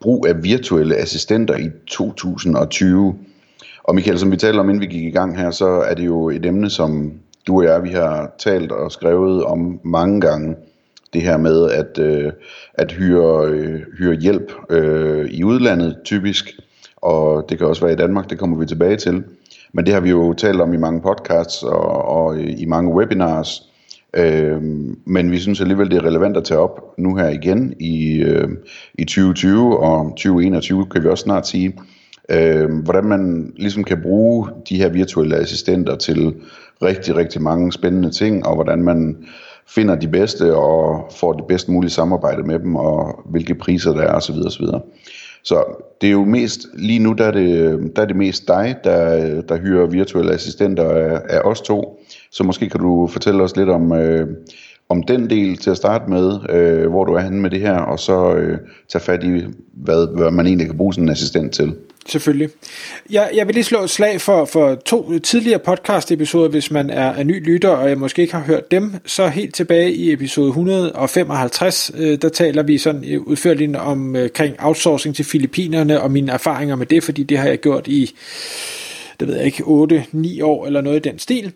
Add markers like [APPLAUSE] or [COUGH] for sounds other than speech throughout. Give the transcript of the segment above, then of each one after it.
brug af virtuelle assistenter i 2020. Og Michael, som vi talte om, inden vi gik i gang her, så er det jo et emne, som du og jeg, vi har talt og skrevet om mange gange. Det her med at, øh, at hyre, øh, hyre hjælp øh, i udlandet typisk, og det kan også være i Danmark, det kommer vi tilbage til. Men det har vi jo talt om i mange podcasts og, og i mange webinars. Øh, men vi synes alligevel, det er relevant at tage op nu her igen i, øh, i 2020 og 2021, kan vi også snart sige. Øh, hvordan man ligesom kan bruge de her virtuelle assistenter til rigtig, rigtig mange spændende ting, og hvordan man finder de bedste og får det bedst mulige samarbejde med dem, og hvilke priser der er osv. osv. Så det er jo mest, lige nu der er det, der er det mest dig, der, der hyrer virtuelle assistenter af, af os to. Så måske kan du fortælle os lidt om, øh, om den del til at starte med, øh, hvor du er henne med det her, og så øh, tage fat i, hvad, hvad man egentlig kan bruge sådan en assistent til. Selvfølgelig. Jeg, jeg vil lige slå et slag for, for to tidligere podcast-episoder, hvis man er, er ny lytter, og jeg måske ikke har hørt dem. Så helt tilbage i episode 155, øh, der taler vi sådan øh, udførligt om øh, kring outsourcing til Filippinerne, og mine erfaringer med det, fordi det har jeg gjort i, det ved jeg ikke, 8-9 år eller noget i den stil.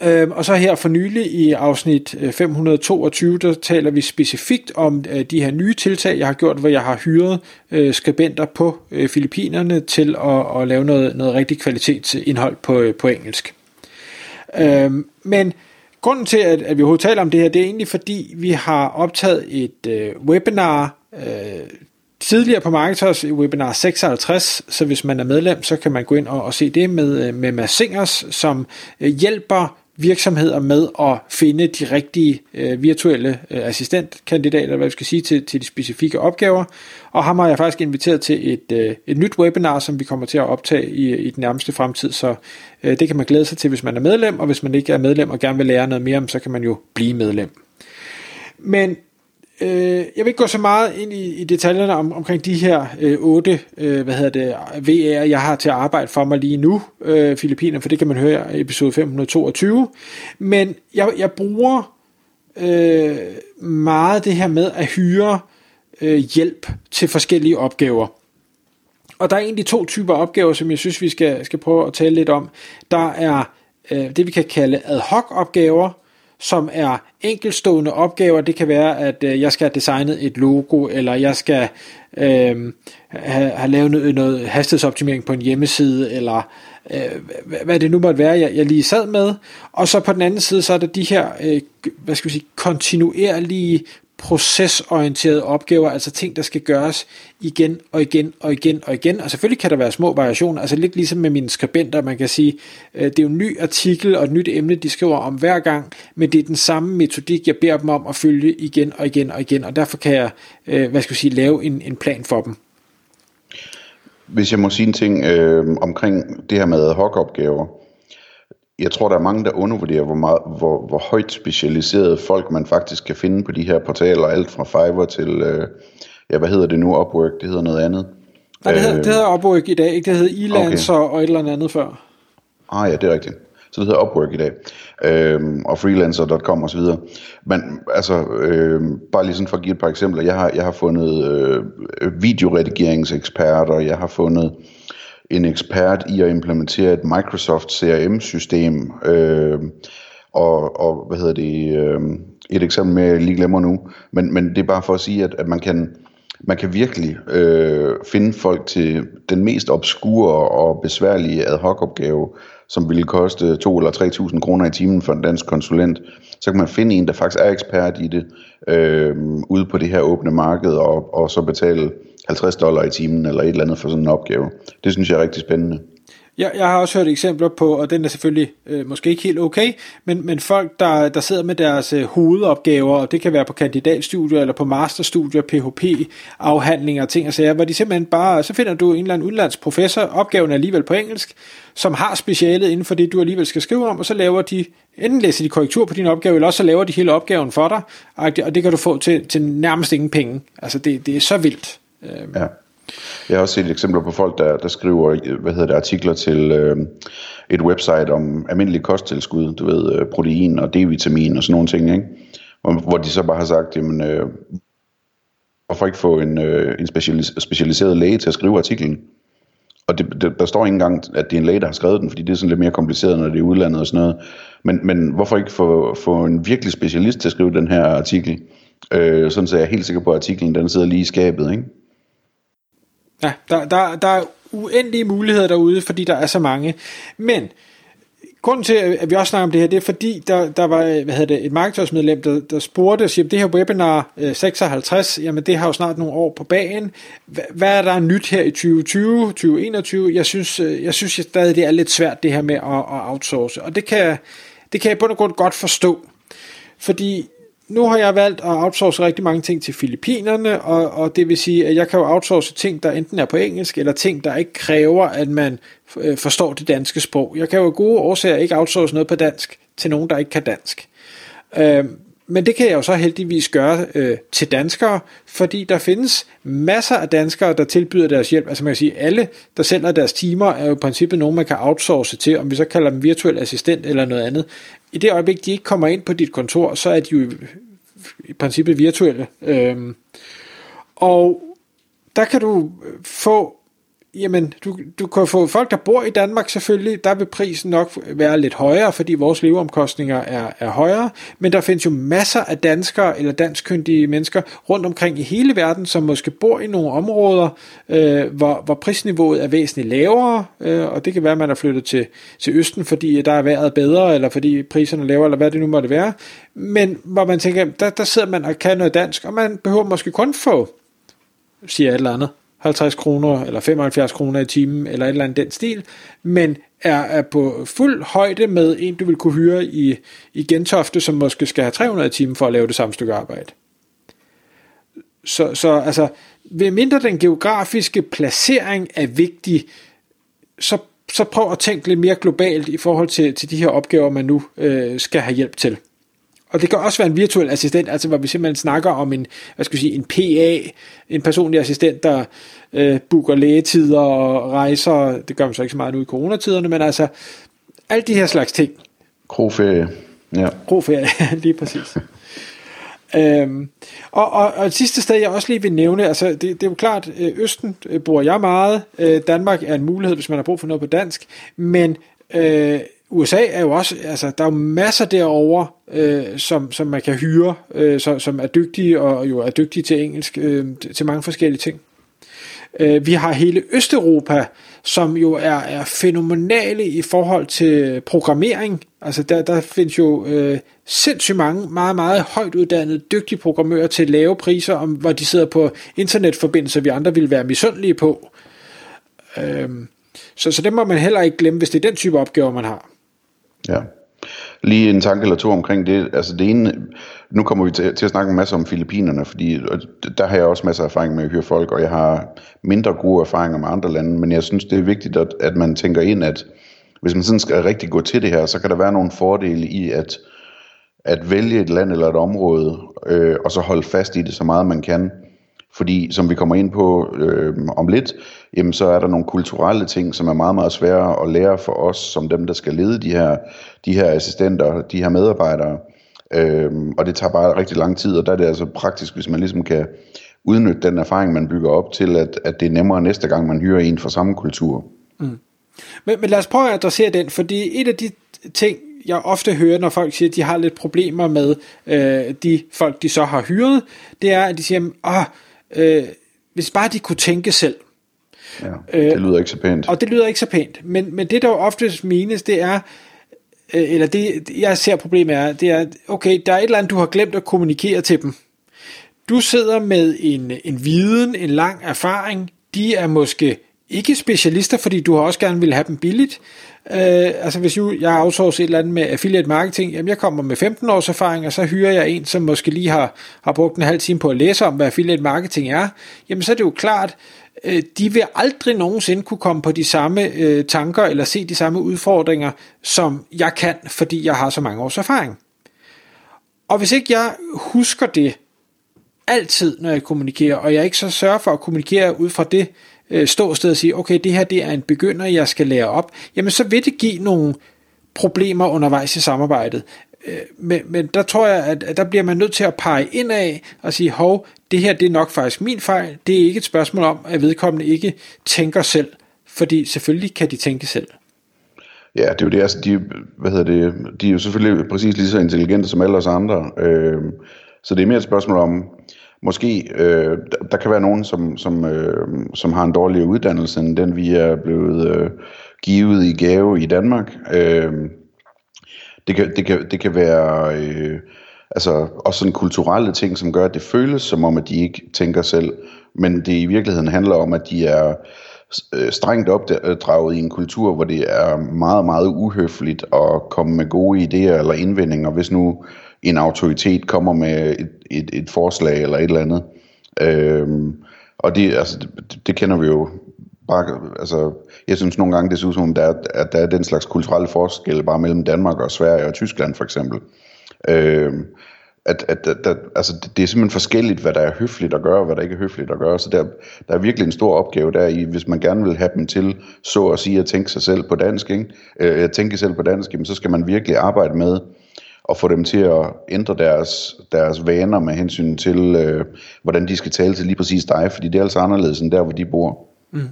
Øh, og så her for nylig i afsnit øh, 522, der taler vi specifikt om øh, de her nye tiltag, jeg har gjort, hvor jeg har hyret øh, skribenter på øh, Filippinerne til at, at lave noget, noget rigtig kvalitetsindhold på, øh, på engelsk. Øh, men grunden til, at, at vi overhovedet taler om det her, det er egentlig fordi, vi har optaget et øh, webinar øh, tidligere på Marketers i webinar 56, så hvis man er medlem, så kan man gå ind og, og se det med, øh, med Mads Singers, som øh, hjælper virksomheder med at finde de rigtige øh, virtuelle øh, assistentkandidater, hvad vi skal sige, til, til de specifikke opgaver. Og ham har jeg faktisk inviteret til et, øh, et nyt webinar, som vi kommer til at optage i, i den nærmeste fremtid, så øh, det kan man glæde sig til, hvis man er medlem, og hvis man ikke er medlem og gerne vil lære noget mere om, så kan man jo blive medlem. Men Øh, jeg vil ikke gå så meget ind i, i detaljerne om, omkring de her øh, otte øh, hvad hedder det, VR, jeg har til at arbejde for mig lige nu, øh, Filippiner, for det kan man høre i episode 522. Men jeg, jeg bruger øh, meget det her med at hyre øh, hjælp til forskellige opgaver. Og der er egentlig to typer opgaver, som jeg synes, vi skal, skal prøve at tale lidt om. Der er øh, det, vi kan kalde ad hoc opgaver, som er enkelstående opgaver. Det kan være, at øh, jeg skal have designet et logo, eller jeg skal øh, have, have lavet noget, noget hastighedsoptimering på en hjemmeside, eller øh, hvad det nu måtte være, jeg, jeg lige sad med. Og så på den anden side, så er der de her, øh, hvad skal vi sige, kontinuerlige procesorienterede opgaver, altså ting, der skal gøres igen og igen og igen og igen. Og selvfølgelig kan der være små variationer, altså lidt ligesom med mine skribenter, man kan sige, øh, det er jo en ny artikel og et nyt emne, de skriver om hver gang, men det er den samme metodik, jeg beder dem om at følge igen og igen og igen, og derfor kan jeg, øh, hvad skal jeg sige, lave en, en plan for dem. Hvis jeg må sige en ting øh, omkring det her med ad hoc opgaver, jeg tror, der er mange, der undervurderer, hvor, meget, hvor, hvor højt specialiserede folk man faktisk kan finde på de her portaler. Alt fra Fiverr til, øh, ja, hvad hedder det nu, Upwork, det hedder noget andet. Nej, det hedder, øh, det hedder Upwork i dag, ikke? Det hedder Elancer okay. og et eller andet før. Ah ja, det er rigtigt. Så det hedder Upwork i dag. Øhm, og freelancer.com osv. Men altså, øhm, bare lige sådan for at give et par eksempler. Jeg har, jeg har fundet øh, videoredigeringseksperter, jeg har fundet en ekspert i at implementere et Microsoft CRM-system, øh, og, og hvad hedder det, øh, et eksempel med, jeg lige glemmer nu, men, men det er bare for at sige, at, at man kan, man kan virkelig øh, finde folk til den mest obskure og besværlige ad hoc opgave, som ville koste 2 eller 3.000 kroner i timen for en dansk konsulent, så kan man finde en, der faktisk er ekspert i det, øh, ude på det her åbne marked, og, og så betale 50 dollar i timen eller et eller andet for sådan en opgave. Det synes jeg er rigtig spændende. Jeg, jeg har også hørt eksempler på, og den er selvfølgelig øh, måske ikke helt okay, men, men folk, der, der sidder med deres øh, hovedopgaver, og det kan være på kandidatstudier eller på masterstudier, PHP-afhandlinger og ting og sager, hvor de simpelthen bare, så finder du en eller anden udlandsprofessor, opgaven er alligevel på engelsk, som har specialet inden for det, du alligevel skal skrive om, og så laver de, enten læser de korrektur på din opgave, eller også så laver de hele opgaven for dig, og det kan du få til, til nærmest ingen penge. Altså det, det er så vildt. Øh, Ja. Jeg har også set eksempler på folk, der, der skriver hvad hedder det, artikler til øh, et website om almindelig kosttilskud, du ved, øh, protein og D-vitamin og sådan nogle ting, ikke? Hvor, hvor de så bare har sagt, jamen, øh, hvorfor ikke få en, øh, en specialis- specialiseret læge til at skrive artiklen? Og det, det, der står ikke engang, at det er en læge, der har skrevet den, fordi det er sådan lidt mere kompliceret, når det er udlandet og sådan noget. Men, men hvorfor ikke få, få en virkelig specialist til at skrive den her artikel? Øh, sådan så jeg er helt sikker på, at artiklen den sidder lige i skabet, ikke? Ja, der, der, der er uendelige muligheder derude, fordi der er så mange. Men grunden til, at vi også snakker om det her, det er fordi, der, der var hvad hedder det, et markedsmedlem, der, der spurgte og siger, det her webinar øh, 56, jamen det har jo snart nogle år på bagen. Hvad er der nyt her i 2020, 2021? Jeg synes, øh, jeg synes jeg stadig, det er lidt svært det her med at, at outsource, og det kan, det kan jeg på og grund godt forstå. Fordi nu har jeg valgt at outsource rigtig mange ting til Filippinerne, og, og det vil sige, at jeg kan jo outsource ting, der enten er på engelsk, eller ting, der ikke kræver, at man øh, forstår det danske sprog. Jeg kan jo af gode årsager ikke outsource noget på dansk til nogen, der ikke kan dansk. Øh, men det kan jeg jo så heldigvis gøre øh, til danskere, fordi der findes masser af danskere, der tilbyder deres hjælp. Altså man kan sige, alle, der sælger deres timer, er jo i princippet nogen, man kan outsource til, om vi så kalder dem virtuel assistent eller noget andet. I det øjeblik, de ikke kommer ind på dit kontor, så er de jo i princippet virtuelle. Øhm, og der kan du få jamen, du, du kan få folk, der bor i Danmark selvfølgelig, der vil prisen nok være lidt højere, fordi vores leveomkostninger er, er højere, men der findes jo masser af danskere eller danskkyndige mennesker rundt omkring i hele verden, som måske bor i nogle områder, øh, hvor, hvor prisniveauet er væsentligt lavere, øh, og det kan være, at man er flyttet til, til Østen, fordi der er vejret bedre, eller fordi priserne er lavere, eller hvad det nu måtte være, men hvor man tænker, der, der sidder man og kan noget dansk, og man behøver måske kun få, siger et eller andet, 50 kroner eller 75 kroner i timen eller et eller andet den stil, men er, er på fuld højde med en, du vil kunne hyre i, i Gentofte, som måske skal have 300 i timen for at lave det samme stykke arbejde. Så, så altså, ved mindre den geografiske placering er vigtig, så, så prøv at tænke lidt mere globalt i forhold til, til de her opgaver, man nu øh, skal have hjælp til. Og det kan også være en virtuel assistent, altså hvor vi simpelthen snakker om en, hvad skal vi sige, en PA, en personlig assistent, der øh, booker lægetider og rejser, det gør man så ikke så meget nu i coronatiderne, men altså alle de her slags ting. Kroferie, ja. Kroferie, [LAUGHS] lige præcis. Øhm, og, og, og et sidste sted, jeg også lige vil nævne, altså det, det er jo klart, øh, Østen øh, bor jeg meget, øh, Danmark er en mulighed, hvis man har brug for noget på dansk, men øh, USA er jo også, altså der er jo masser derovre, øh, som, som man kan hyre, øh, som, som er dygtige og jo er dygtige til engelsk, øh, til mange forskellige ting. Øh, vi har hele Østeuropa, som jo er, er fænomenale i forhold til programmering. Altså der, der findes jo øh, sindssygt mange meget, meget højt uddannede, dygtige programmører til lave priser, om, hvor de sidder på internetforbindelser, vi andre ville være misundelige på. Øh, så, så det må man heller ikke glemme, hvis det er den type opgaver, man har. Ja. Lige en tanke eller to omkring det. Altså det ene, nu kommer vi til, til at snakke en masse om Filippinerne, fordi der har jeg også masser af erfaring med at høre folk, og jeg har mindre gode erfaringer med andre lande, men jeg synes, det er vigtigt, at, at man tænker ind, at hvis man sådan skal rigtig gå til det her, så kan der være nogle fordele i at, at vælge et land eller et område, øh, og så holde fast i det så meget man kan. Fordi som vi kommer ind på øh, om lidt, jamen så er der nogle kulturelle ting, som er meget, meget svære at lære for os, som dem, der skal lede de her, de her assistenter, de her medarbejdere. Øh, og det tager bare rigtig lang tid, og der er det altså praktisk, hvis man ligesom kan udnytte den erfaring, man bygger op til, at, at det er nemmere næste gang, man hyrer en fra samme kultur. Mm. Men, men lad os prøve at adressere den, fordi et af de ting, jeg ofte hører, når folk siger, at de har lidt problemer med øh, de folk, de så har hyret, det er, at de siger, at øh, hvis bare de kunne tænke selv. Ja, det lyder ikke så pænt. Og det lyder ikke så pænt. Men, men det, der jo oftest menes, det er, øh, eller det, jeg ser problemet er, det er, okay, der er et eller andet, du har glemt at kommunikere til dem. Du sidder med en, en viden, en lang erfaring, de er måske ikke specialister, fordi du har også gerne vil have dem billigt. Øh, altså hvis jeg, jeg outsourcer et eller andet med affiliate marketing, jamen jeg kommer med 15 års erfaring, og så hyrer jeg en, som måske lige har, har brugt en halv time på at læse om, hvad affiliate marketing er, jamen så er det jo klart, øh, de vil aldrig nogensinde kunne komme på de samme øh, tanker, eller se de samme udfordringer, som jeg kan, fordi jeg har så mange års erfaring. Og hvis ikke jeg husker det altid, når jeg kommunikerer, og jeg ikke så sørger for at kommunikere ud fra det øh, ståsted og sige, okay, det her det er en begynder, jeg skal lære op, jamen så vil det give nogle problemer undervejs i samarbejdet. Øh, men, men der tror jeg, at, at der bliver man nødt til at pege ind af og sige, hov, det her det er nok faktisk min fejl. Det er ikke et spørgsmål om, at vedkommende ikke tænker selv, fordi selvfølgelig kan de tænke selv. Ja, det er jo det, altså, de, hvad hedder det, de er jo selvfølgelig præcis lige så intelligente som alle os andre, øh, så det er mere et spørgsmål om, måske, øh, der kan være nogen, som, som, øh, som har en dårligere uddannelse, end den vi er blevet øh, givet i gave i Danmark. Øh, det, kan, det, kan, det kan være øh, altså, også sådan kulturelle ting, som gør, at det føles som om, at de ikke tænker selv, men det i virkeligheden handler om, at de er øh, strengt opdraget i en kultur, hvor det er meget, meget uhøfligt at komme med gode idéer eller indvendinger, hvis nu en autoritet kommer med et, et, et forslag eller et eller andet. Øhm, og det, altså, det, det kender vi jo bare, altså, jeg synes nogle gange, det ser ud som, der at der er den slags kulturelle forskel bare mellem Danmark og Sverige og Tyskland for eksempel. Øhm, at, at, at, at altså, det er simpelthen forskelligt, hvad der er høfligt at gøre, og hvad der ikke er høfligt at gøre. Så der, der er virkelig en stor opgave der i, hvis man gerne vil have dem til, så at sige, at tænke sig selv på dansk, ikke? Øh, at tænke selv på dansk, jamen, så skal man virkelig arbejde med og få dem til at ændre deres, deres vaner med hensyn til, øh, hvordan de skal tale til lige præcis dig, fordi det er altså anderledes end der, hvor de bor. Mm.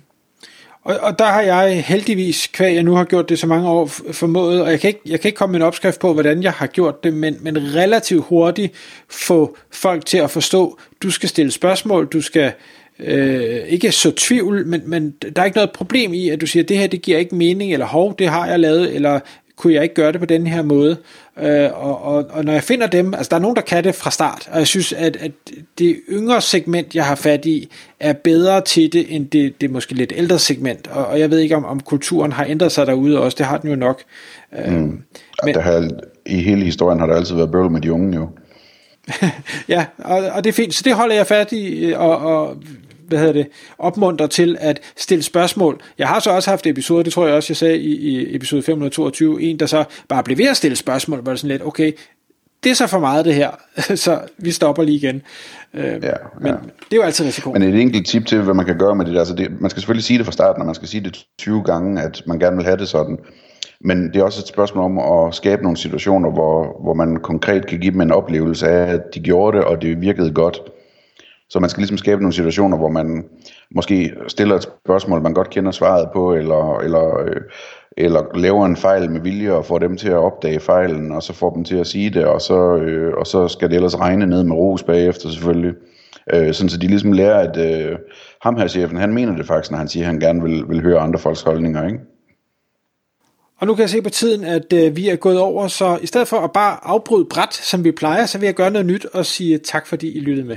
Og, og der har jeg heldigvis, kvæg jeg nu har gjort det så mange år, formået, og jeg kan ikke, jeg kan ikke komme med en opskrift på, hvordan jeg har gjort det, men, men relativt hurtigt få folk til at forstå, du skal stille spørgsmål, du skal øh, ikke så tvivl, men, men der er ikke noget problem i, at du siger, det her det giver ikke mening, eller hov, det har jeg lavet, eller kunne jeg ikke gøre det på den her måde? Øh, og, og, og når jeg finder dem, altså der er nogen, der kan det fra start, og jeg synes, at, at det yngre segment, jeg har fat i, er bedre til det, end det, det måske lidt ældre segment, og, og jeg ved ikke, om, om kulturen har ændret sig derude også, det har den jo nok. Øh, mm. men, der har, I hele historien har der altid været bøvl med de unge jo. [LAUGHS] ja, og, og det er fint, så det holder jeg fat i, og, og hvad hedder det, opmuntre til at stille spørgsmål. Jeg har så også haft episoder, det tror jeg også, jeg sagde i, i episode 522, en der så bare blev ved at stille spørgsmål, hvor det sådan lidt, okay, det er så for meget det her, [LAUGHS] så vi stopper lige igen. Øh, ja, ja. Men det er jo altid risiko. Men et enkelt tip til, hvad man kan gøre med det der, altså det, man skal selvfølgelig sige det fra starten, og man skal sige det 20 gange, at man gerne vil have det sådan. Men det er også et spørgsmål om at skabe nogle situationer, hvor, hvor man konkret kan give dem en oplevelse af, at de gjorde det, og det virkede godt. Så man skal ligesom skabe nogle situationer, hvor man måske stiller et spørgsmål, man godt kender svaret på, eller, eller, øh, eller laver en fejl med vilje og får dem til at opdage fejlen, og så får dem til at sige det, og så, øh, og så skal det ellers regne ned med ros bagefter selvfølgelig. Øh, sådan så de ligesom lærer, at øh, ham her chefen, han mener det faktisk, når han siger, at han gerne vil, vil høre andre folks holdninger, ikke? Og nu kan jeg se på tiden, at øh, vi er gået over, så i stedet for at bare afbryde bræt, som vi plejer, så vil jeg gøre noget nyt og sige tak, fordi I lyttede med.